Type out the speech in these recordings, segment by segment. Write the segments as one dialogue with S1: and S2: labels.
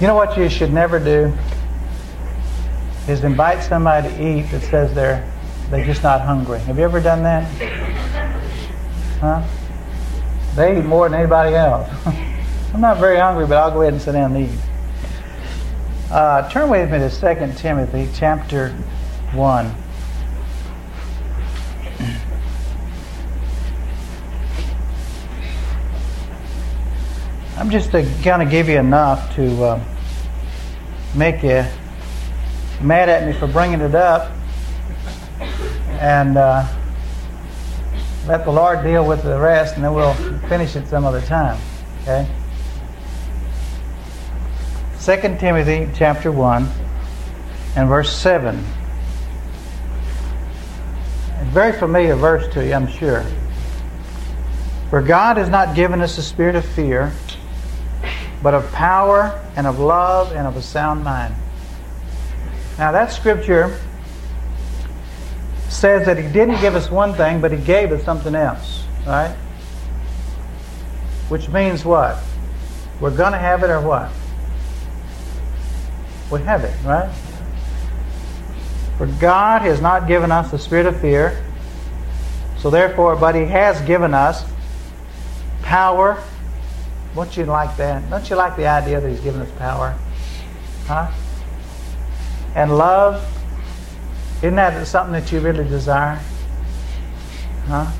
S1: You know what you should never do? Is invite somebody to eat that says they're they're just not hungry. Have you ever done that? Huh? They eat more than anybody else. I'm not very hungry, but I'll go ahead and sit down and eat. Uh, turn with me to 2 Timothy chapter 1. I'm just going to kind of give you enough to uh, make you mad at me for bringing it up and uh, let the Lord deal with the rest, and then we'll finish it some other time. Okay? 2 Timothy chapter 1 and verse 7. A very familiar verse to you, I'm sure. For God has not given us a spirit of fear, but of power and of love and of a sound mind. Now, that scripture says that He didn't give us one thing, but He gave us something else, right? Which means what? We're going to have it or what? We have it, right? For God has not given us the spirit of fear, so therefore, but He has given us power don't you like that? Don't you like the idea that He's given us power? Huh? And love? Isn't that something that you really desire? Huh?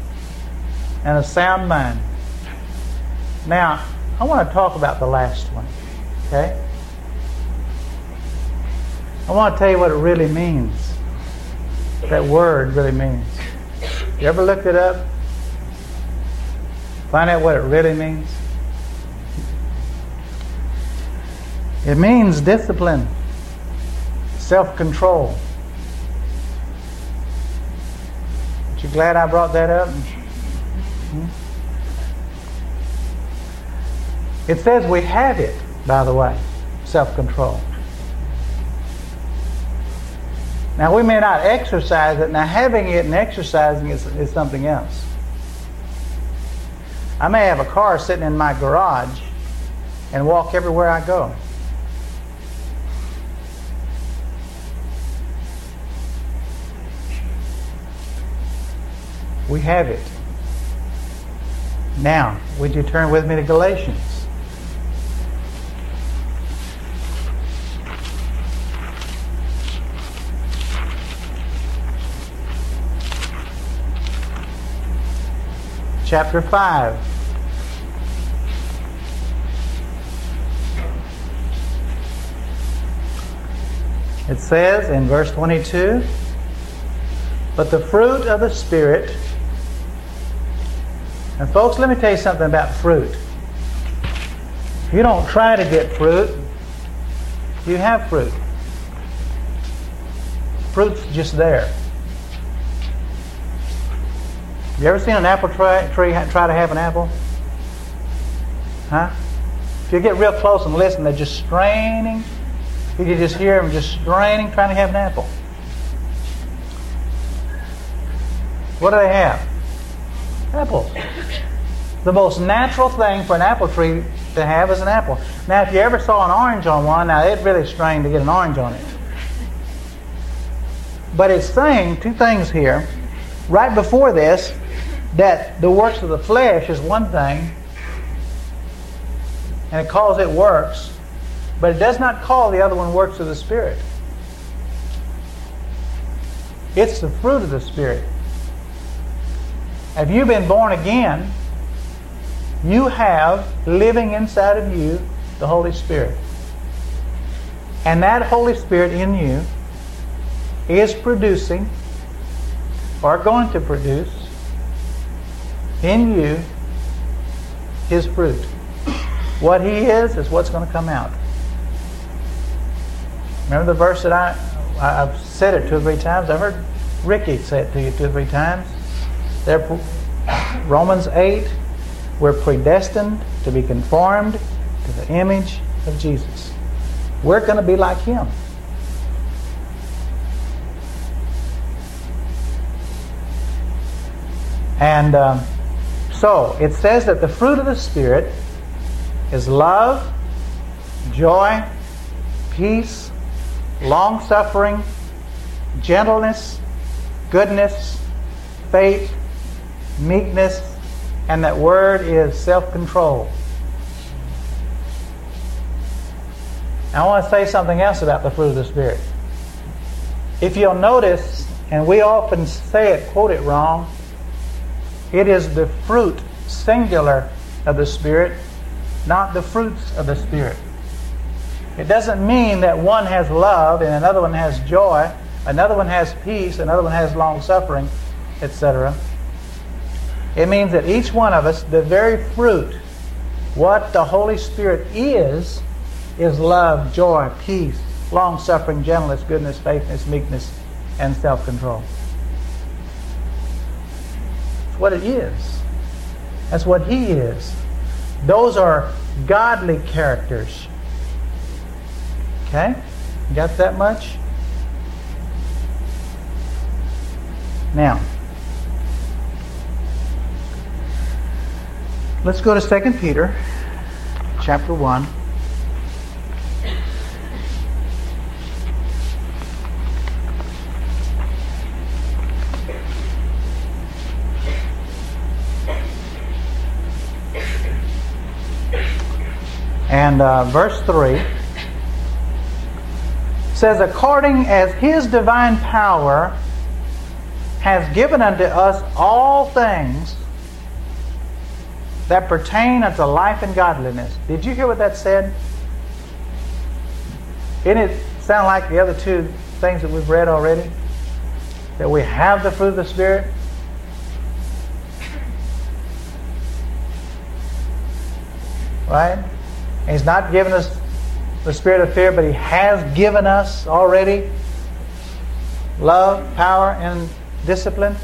S1: And a sound mind. Now, I want to talk about the last one. Okay? I want to tell you what it really means. That word really means. You ever looked it up? Find out what it really means? It means discipline, self control. Aren't you glad I brought that up? Hmm? It says we have it, by the way, self control. Now, we may not exercise it. Now, having it and exercising is, is something else. I may have a car sitting in my garage and walk everywhere I go. We have it. Now, would you turn with me to Galatians? Chapter 5. It says in verse 22 But the fruit of the Spirit and folks, let me tell you something about fruit. You don't try to get fruit, you have fruit. Fruit's just there. You ever seen an apple tree try to have an apple? Huh? If you get real close and listen, they're just straining. You can just hear them just straining, trying to have an apple. What do they have? Apples. The most natural thing for an apple tree to have is an apple. Now, if you ever saw an orange on one, now it really strained to get an orange on it. But it's saying two things here. Right before this, that the works of the flesh is one thing, and it calls it works, but it does not call the other one works of the Spirit. It's the fruit of the Spirit. Have you been born again? You have living inside of you the Holy Spirit. And that Holy Spirit in you is producing or going to produce in you his fruit. What he is is what's going to come out. Remember the verse that I I've said it two or three times. I've heard Ricky say it to you two or three times. There, Romans 8, we're predestined to be conformed to the image of Jesus. We're going to be like Him. And um, so it says that the fruit of the Spirit is love, joy, peace, long suffering, gentleness, goodness, faith, meekness, and that word is self control. I want to say something else about the fruit of the Spirit. If you'll notice, and we often say it, quote it wrong, it is the fruit, singular, of the Spirit, not the fruits of the Spirit. It doesn't mean that one has love and another one has joy, another one has peace, another one has long suffering, etc. It means that each one of us, the very fruit, what the Holy Spirit is, is love, joy, peace, long suffering, gentleness, goodness, faithfulness, meekness, and self control. It's what it is. That's what He is. Those are godly characters. Okay? Got that much? Now, let's go to 2 Peter chapter 1. And uh, verse 3 says, According as his divine power has given unto us all things that pertain unto life and godliness. Did you hear what that said? Didn't it sound like the other two things that we've read already? That we have the fruit of the Spirit? Right? He's not given us the spirit of fear, but He has given us already love, power, and discipline,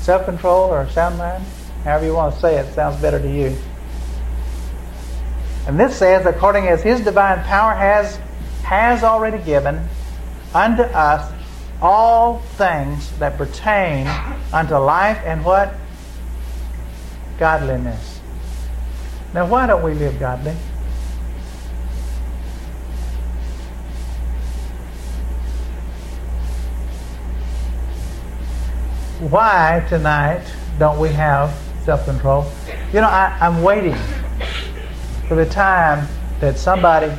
S1: self control, or sound mind. However you want to say it, sounds better to you. And this says, according as His divine power has, has already given unto us all things that pertain unto life and what? Godliness. Now, why don't we live godly? why tonight don't we have self control? You know, I, I'm waiting for the time that somebody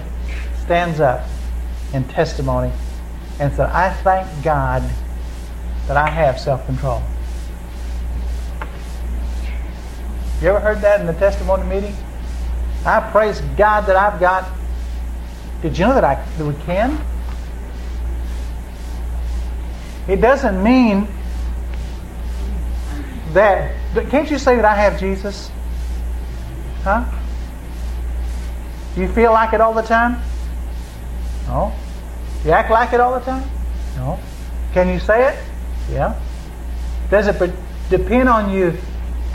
S1: stands up in testimony and says, I thank God that I have self control. You ever heard that in the testimony meeting? I praise God that I've got. Did you know that I that we can? It doesn't mean that, can't you say that I have Jesus? Huh? Do you feel like it all the time? No. You act like it all the time? No. Can you say it? Yeah. Does it depend on you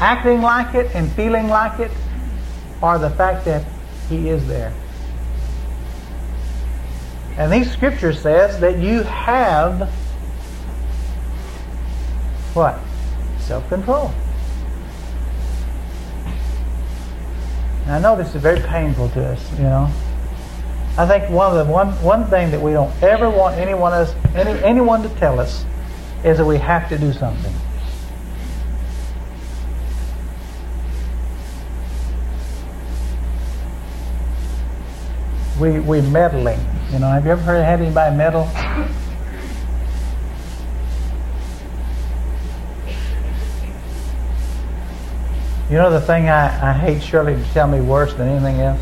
S1: acting like it and feeling like it or the fact that He is there? And these scriptures says that you have what? self-control. I know this is very painful to us, you know. I think one of the one one thing that we don't ever want anyone else any anyone to tell us is that we have to do something. We we meddling. You know, have you ever heard had anybody meddle? You know the thing I, I hate Shirley to tell me worse than anything else?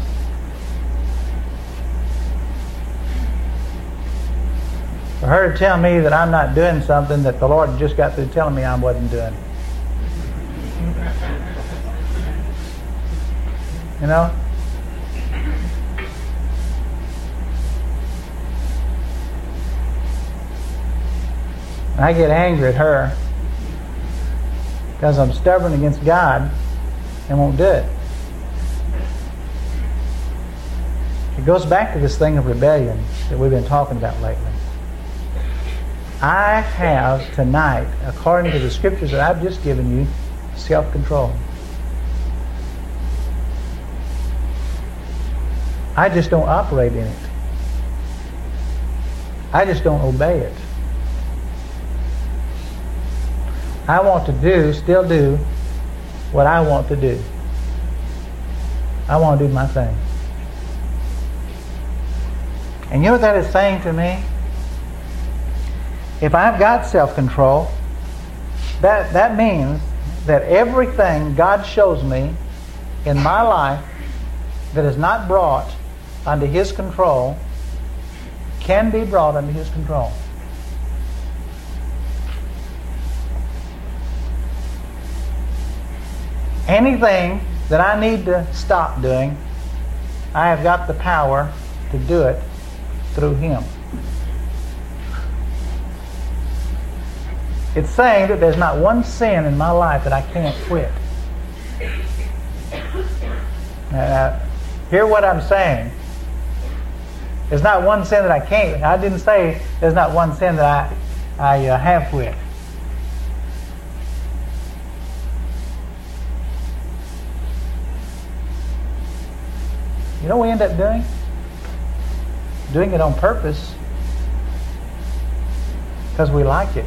S1: For her to tell me that I'm not doing something that the Lord just got through telling me I wasn't doing. You know? I get angry at her because I'm stubborn against God and won't do it. It goes back to this thing of rebellion that we've been talking about lately. I have tonight, according to the scriptures that I've just given you, self control. I just don't operate in it. I just don't obey it. I want to do, still do, what I want to do. I want to do my thing. And you know what that is saying to me? If I've got self-control, that, that means that everything God shows me in my life that is not brought under His control can be brought under His control. Anything that I need to stop doing, I have got the power to do it through Him. It's saying that there's not one sin in my life that I can't quit. Hear what I'm saying. There's not one sin that I can't. I didn't say there's not one sin that I, I uh, have quit. You know what we end up doing? Doing it on purpose because we like it.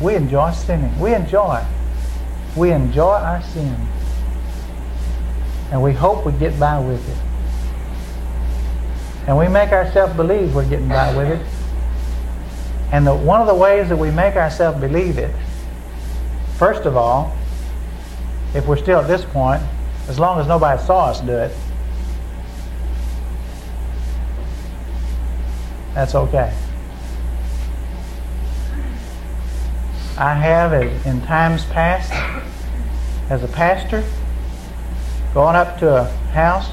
S1: We enjoy sinning. We enjoy. We enjoy our sin. And we hope we get by with it. And we make ourselves believe we're getting by with it. And the, one of the ways that we make ourselves believe it, first of all, if we're still at this point, as long as nobody saw us do it, that's okay. I have, in times past, as a pastor, gone up to a house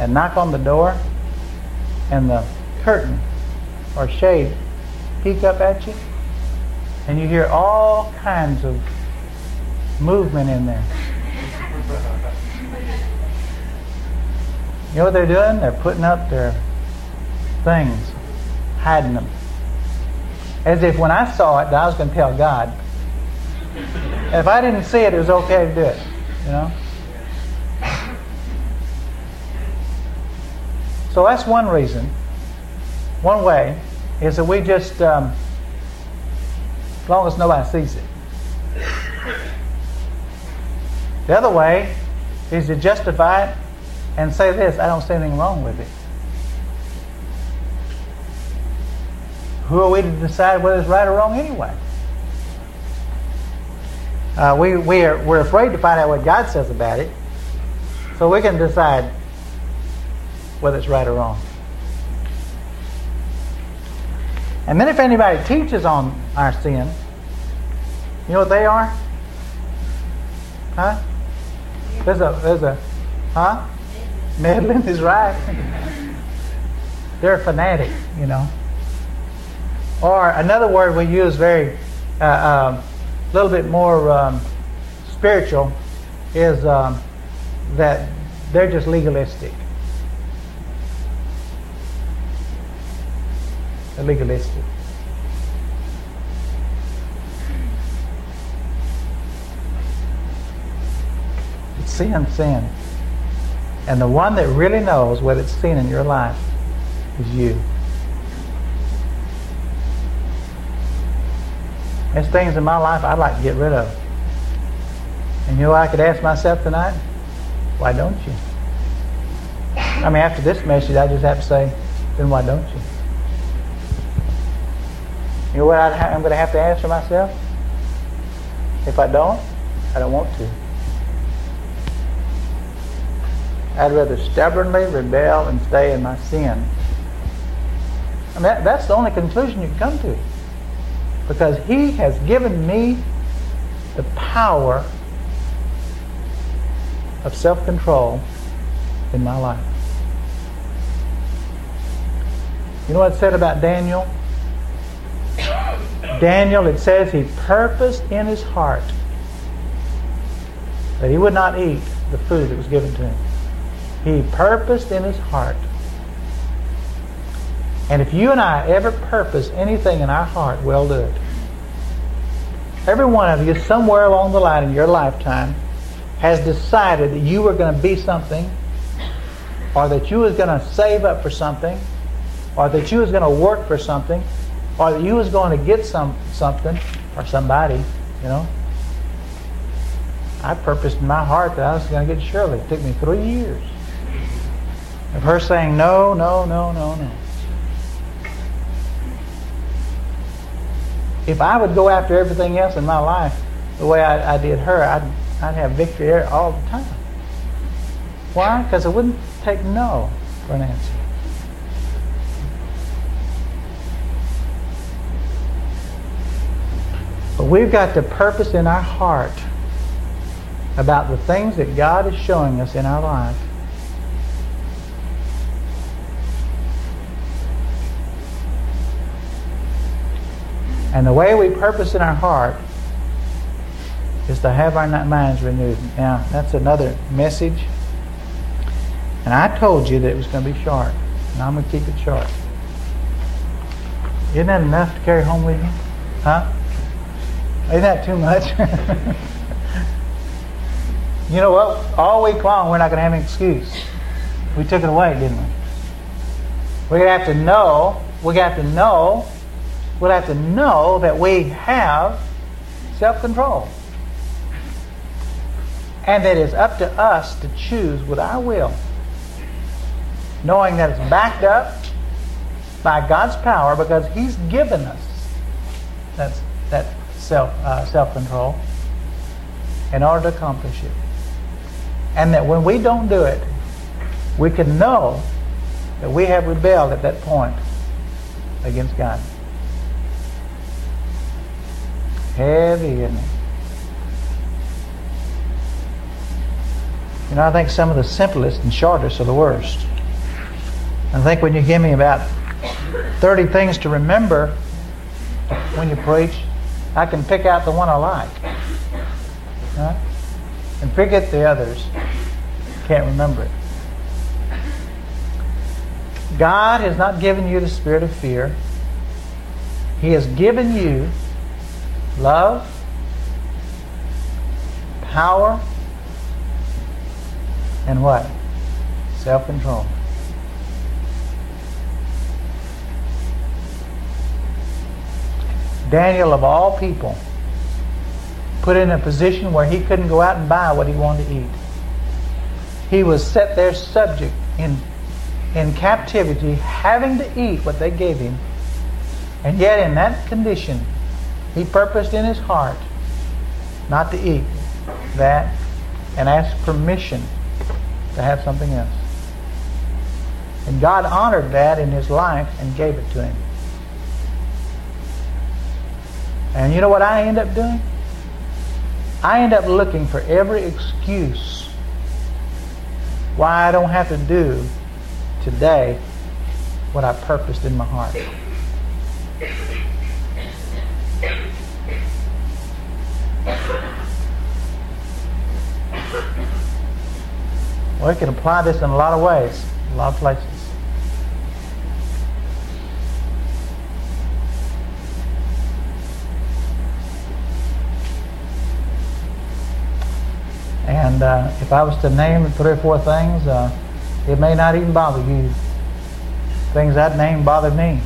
S1: and knock on the door, and the curtain or shade peek up at you, and you hear all kinds of movement in there. You know what they're doing? They're putting up their things, hiding them. As if when I saw it, I was going to tell God. If I didn't see it, it was okay to do it. You know? So that's one reason. One way is that we just, um, as long as nobody sees it. The other way is to justify it and say this I don't see anything wrong with it. Who are we to decide whether it's right or wrong anyway? Uh, we, we are, we're afraid to find out what God says about it, so we can decide whether it's right or wrong. And then if anybody teaches on our sin, you know what they are? Huh? There's a, there's a, huh? Meddling is right. They're a fanatic, you know. Or another word we use very, a uh, um, little bit more um, spiritual is um, that they're just legalistic. They're legalistic. It's sin, sin. And the one that really knows what it's seen in your life is you. There's things in my life I'd like to get rid of. And you know I could ask myself tonight? Why don't you? I mean, after this message, I just have to say, then why don't you? You know what I'm going to have to answer myself? If I don't, I don't want to. I'd rather stubbornly rebel and stay in my sin. I mean, that, that's the only conclusion you can come to because He has given me the power of self control in my life. You know what it said about Daniel? Daniel, it says he purposed in his heart that he would not eat the food that was given to him. He purposed in his heart and if you and I ever purpose anything in our heart, we'll do it. Every one of you, somewhere along the line in your lifetime, has decided that you were going to be something or that you was going to save up for something or that you was going to work for something, or that you was going to get some something or somebody, you know. I purposed in my heart that I was going to get Shirley. It took me three years of her saying no, no, no, no, no. If I would go after everything else in my life the way I, I did her, I'd, I'd have victory all the time. Why? Because I wouldn't take no for an answer. But we've got the purpose in our heart about the things that God is showing us in our life. And the way we purpose in our heart is to have our minds renewed. Now, that's another message. And I told you that it was going to be short. And I'm going to keep it short. Isn't that enough to carry home with you? Huh? Isn't that too much? you know what? All week long, we're not going to have an excuse. We took it away, didn't we? We're going to have to know, we're going to have to know, we'll have to know that we have self-control. And that it's up to us to choose with our will, knowing that it's backed up by God's power because He's given us that's, that self, uh, self-control in order to accomplish it. And that when we don't do it, we can know that we have rebelled at that point against God. Heavy, isn't it? You know, I think some of the simplest and shortest are the worst. I think when you give me about 30 things to remember when you preach, I can pick out the one I like. And forget the others. Can't remember it. God has not given you the spirit of fear. He has given you love, power, and what? Self control. Daniel, of all people, put in a position where he couldn't go out and buy what he wanted to eat. He was set there subject in, in captivity, having to eat what they gave him. And yet, in that condition, he purposed in his heart not to eat that and asked permission to have something else. And God honored that in his life and gave it to him. And you know what I end up doing? I end up looking for every excuse why I don't have to do today what I purposed in my heart. Well, we can apply this in a lot of ways, a lot of places. And uh, if I was to name three or four things, uh, it may not even bother you. Things I'd name bother me.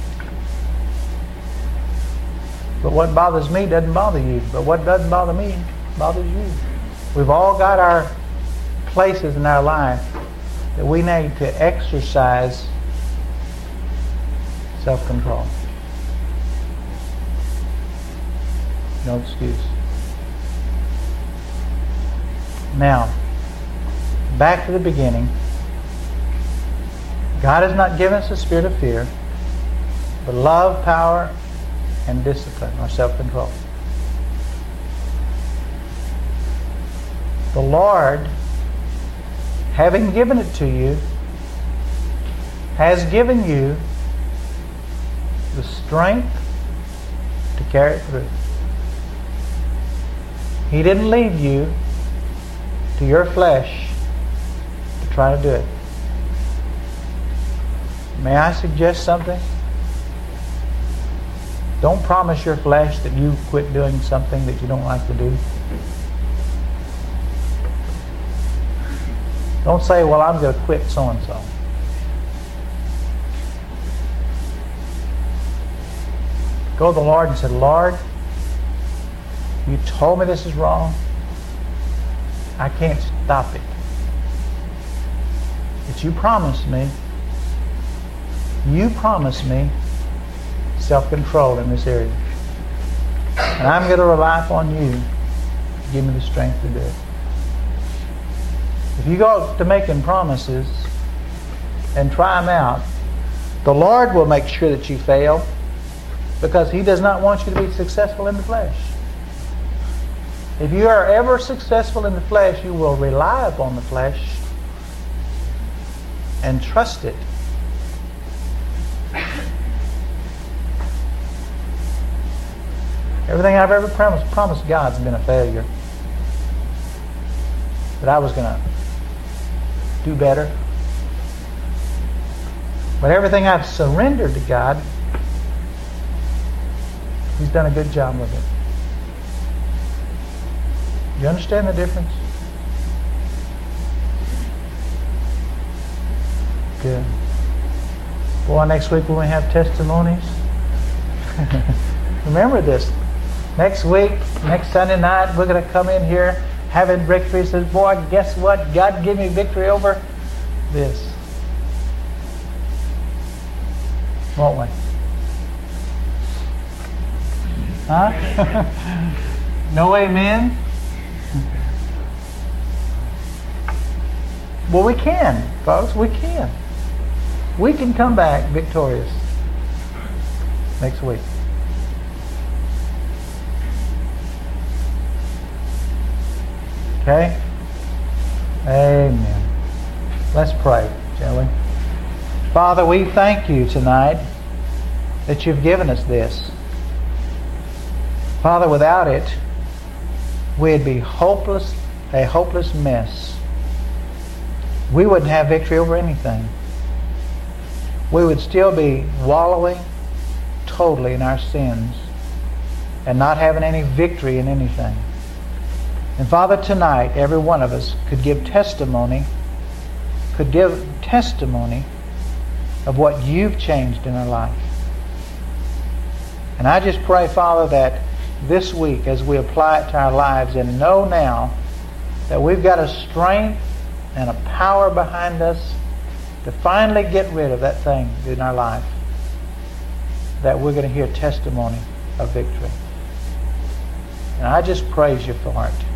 S1: But what bothers me doesn't bother you. But what doesn't bother me bothers you. We've all got our places in our life that we need to exercise self-control. No excuse. Now, back to the beginning. God has not given us a spirit of fear, but love, power, and discipline or self-control. The Lord having given it to you, has given you the strength to carry it through. He didn't leave you to your flesh to try to do it. May I suggest something? Don't promise your flesh that you quit doing something that you don't like to do. Don't say, well, I'm going to quit so and so. Go to the Lord and say, Lord, you told me this is wrong. I can't stop it. But you promised me, you promised me self-control in this area. And I'm going to rely upon you to give me the strength to do it. If you go to making promises and try them out, the Lord will make sure that you fail because He does not want you to be successful in the flesh. If you are ever successful in the flesh, you will rely upon the flesh and trust it. Everything I've ever promised, promised God's been a failure. That I was going to do better. But everything I've surrendered to God, He's done a good job with it. You understand the difference? Good. Boy, next week when we have testimonies, remember this. Next week, next Sunday night, we're going to come in here having victory. Says, boy, guess what? God gave me victory over this. Won't we? Huh? no amen? Well, we can, folks. We can. We can come back victorious next week. Okay? Amen. Let's pray, shall we? Father, we thank you tonight that you've given us this. Father, without it, we'd be hopeless, a hopeless mess. We wouldn't have victory over anything. We would still be wallowing totally in our sins and not having any victory in anything. And Father, tonight, every one of us could give testimony, could give testimony of what you've changed in our life. And I just pray, Father, that this week, as we apply it to our lives and know now that we've got a strength and a power behind us to finally get rid of that thing in our life, that we're going to hear testimony of victory. And I just praise you for it.